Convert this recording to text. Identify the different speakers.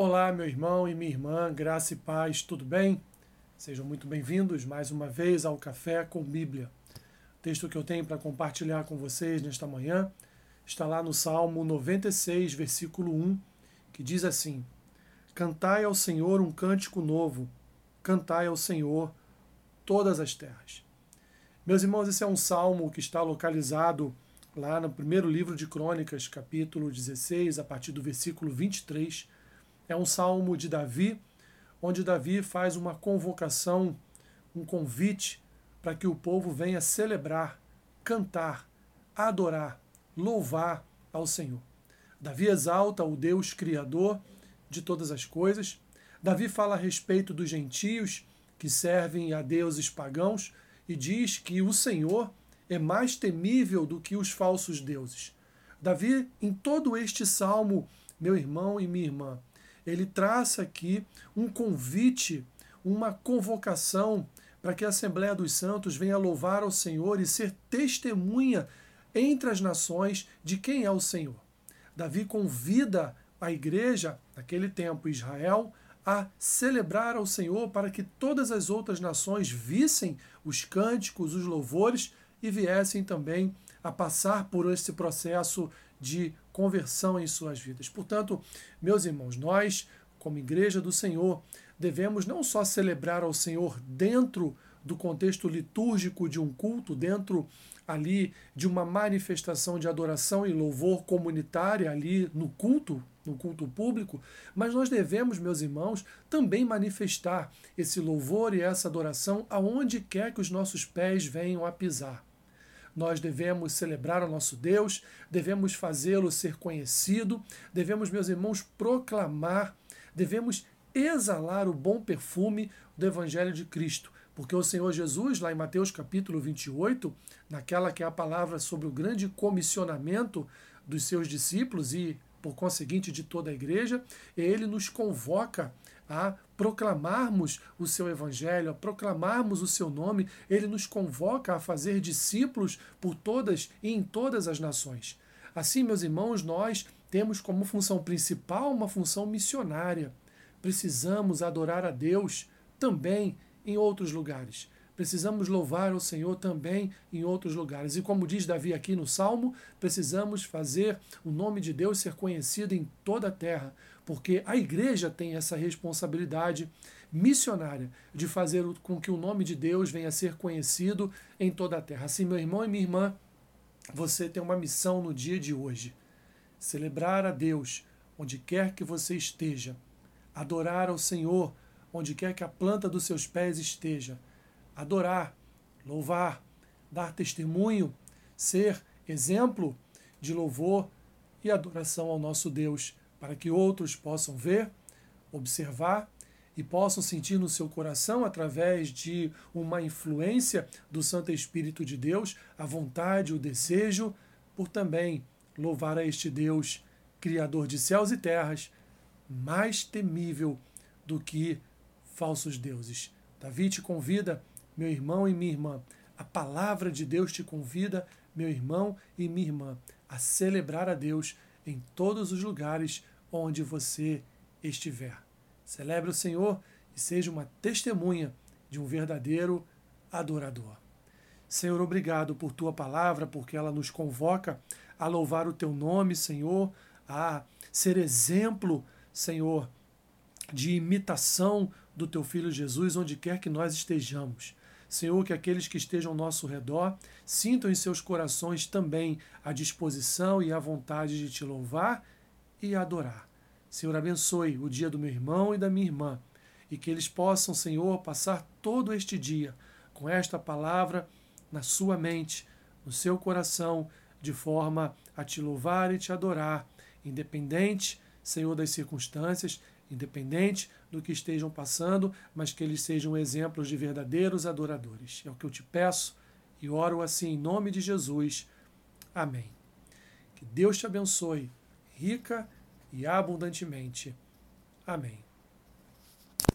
Speaker 1: Olá, meu irmão e minha irmã, graça e paz, tudo bem? Sejam muito bem-vindos mais uma vez ao Café com Bíblia. O texto que eu tenho para compartilhar com vocês nesta manhã está lá no Salmo 96, versículo 1, que diz assim: Cantai ao Senhor um cântico novo, cantai ao Senhor todas as terras. Meus irmãos, esse é um salmo que está localizado lá no primeiro livro de Crônicas, capítulo 16, a partir do versículo 23 é um salmo de Davi, onde Davi faz uma convocação, um convite para que o povo venha celebrar, cantar, adorar, louvar ao Senhor. Davi exalta o Deus Criador de todas as coisas. Davi fala a respeito dos gentios que servem a deuses pagãos e diz que o Senhor é mais temível do que os falsos deuses. Davi, em todo este salmo, meu irmão e minha irmã, ele traça aqui um convite, uma convocação para que a Assembleia dos Santos venha louvar ao Senhor e ser testemunha entre as nações de quem é o Senhor. Davi convida a igreja, naquele tempo Israel, a celebrar ao Senhor para que todas as outras nações vissem os cânticos, os louvores e viessem também a passar por esse processo de conversão em suas vidas. Portanto, meus irmãos, nós, como Igreja do Senhor, devemos não só celebrar ao Senhor dentro do contexto litúrgico de um culto, dentro ali de uma manifestação de adoração e louvor comunitária ali no culto, no culto público, mas nós devemos, meus irmãos, também manifestar esse louvor e essa adoração aonde quer que os nossos pés venham a pisar. Nós devemos celebrar o nosso Deus, devemos fazê-lo ser conhecido, devemos, meus irmãos, proclamar, devemos exalar o bom perfume do Evangelho de Cristo. Porque o Senhor Jesus, lá em Mateus capítulo 28, naquela que é a palavra sobre o grande comissionamento dos seus discípulos e, por conseguinte, de toda a igreja, ele nos convoca a proclamarmos o seu evangelho, a proclamarmos o seu nome, ele nos convoca a fazer discípulos por todas e em todas as nações. Assim, meus irmãos, nós temos como função principal uma função missionária. Precisamos adorar a Deus também em outros lugares. Precisamos louvar o Senhor também em outros lugares. E como diz Davi aqui no Salmo, precisamos fazer o nome de Deus ser conhecido em toda a terra, porque a igreja tem essa responsabilidade missionária de fazer com que o nome de Deus venha a ser conhecido em toda a terra. Assim, meu irmão e minha irmã, você tem uma missão no dia de hoje: celebrar a Deus onde quer que você esteja, adorar ao Senhor onde quer que a planta dos seus pés esteja adorar, louvar, dar testemunho, ser exemplo de louvor e adoração ao nosso Deus, para que outros possam ver, observar e possam sentir no seu coração, através de uma influência do Santo Espírito de Deus, a vontade, o desejo por também louvar a este Deus, Criador de céus e terras, mais temível do que falsos deuses. Davi te convida meu irmão e minha irmã. A palavra de Deus te convida, meu irmão e minha irmã, a celebrar a Deus em todos os lugares onde você estiver. Celebre o Senhor e seja uma testemunha de um verdadeiro adorador. Senhor, obrigado por tua palavra, porque ela nos convoca a louvar o teu nome, Senhor, a ser exemplo, Senhor, de imitação do teu filho Jesus, onde quer que nós estejamos. Senhor, que aqueles que estejam ao nosso redor sintam em seus corações também a disposição e a vontade de te louvar e adorar. Senhor, abençoe o dia do meu irmão e da minha irmã e que eles possam, Senhor, passar todo este dia com esta palavra na sua mente, no seu coração, de forma a te louvar e te adorar, independente, Senhor, das circunstâncias independente do que estejam passando, mas que eles sejam exemplos de verdadeiros adoradores. É o que eu te peço e oro assim em nome de Jesus. Amém. Que Deus te abençoe rica e abundantemente. Amém.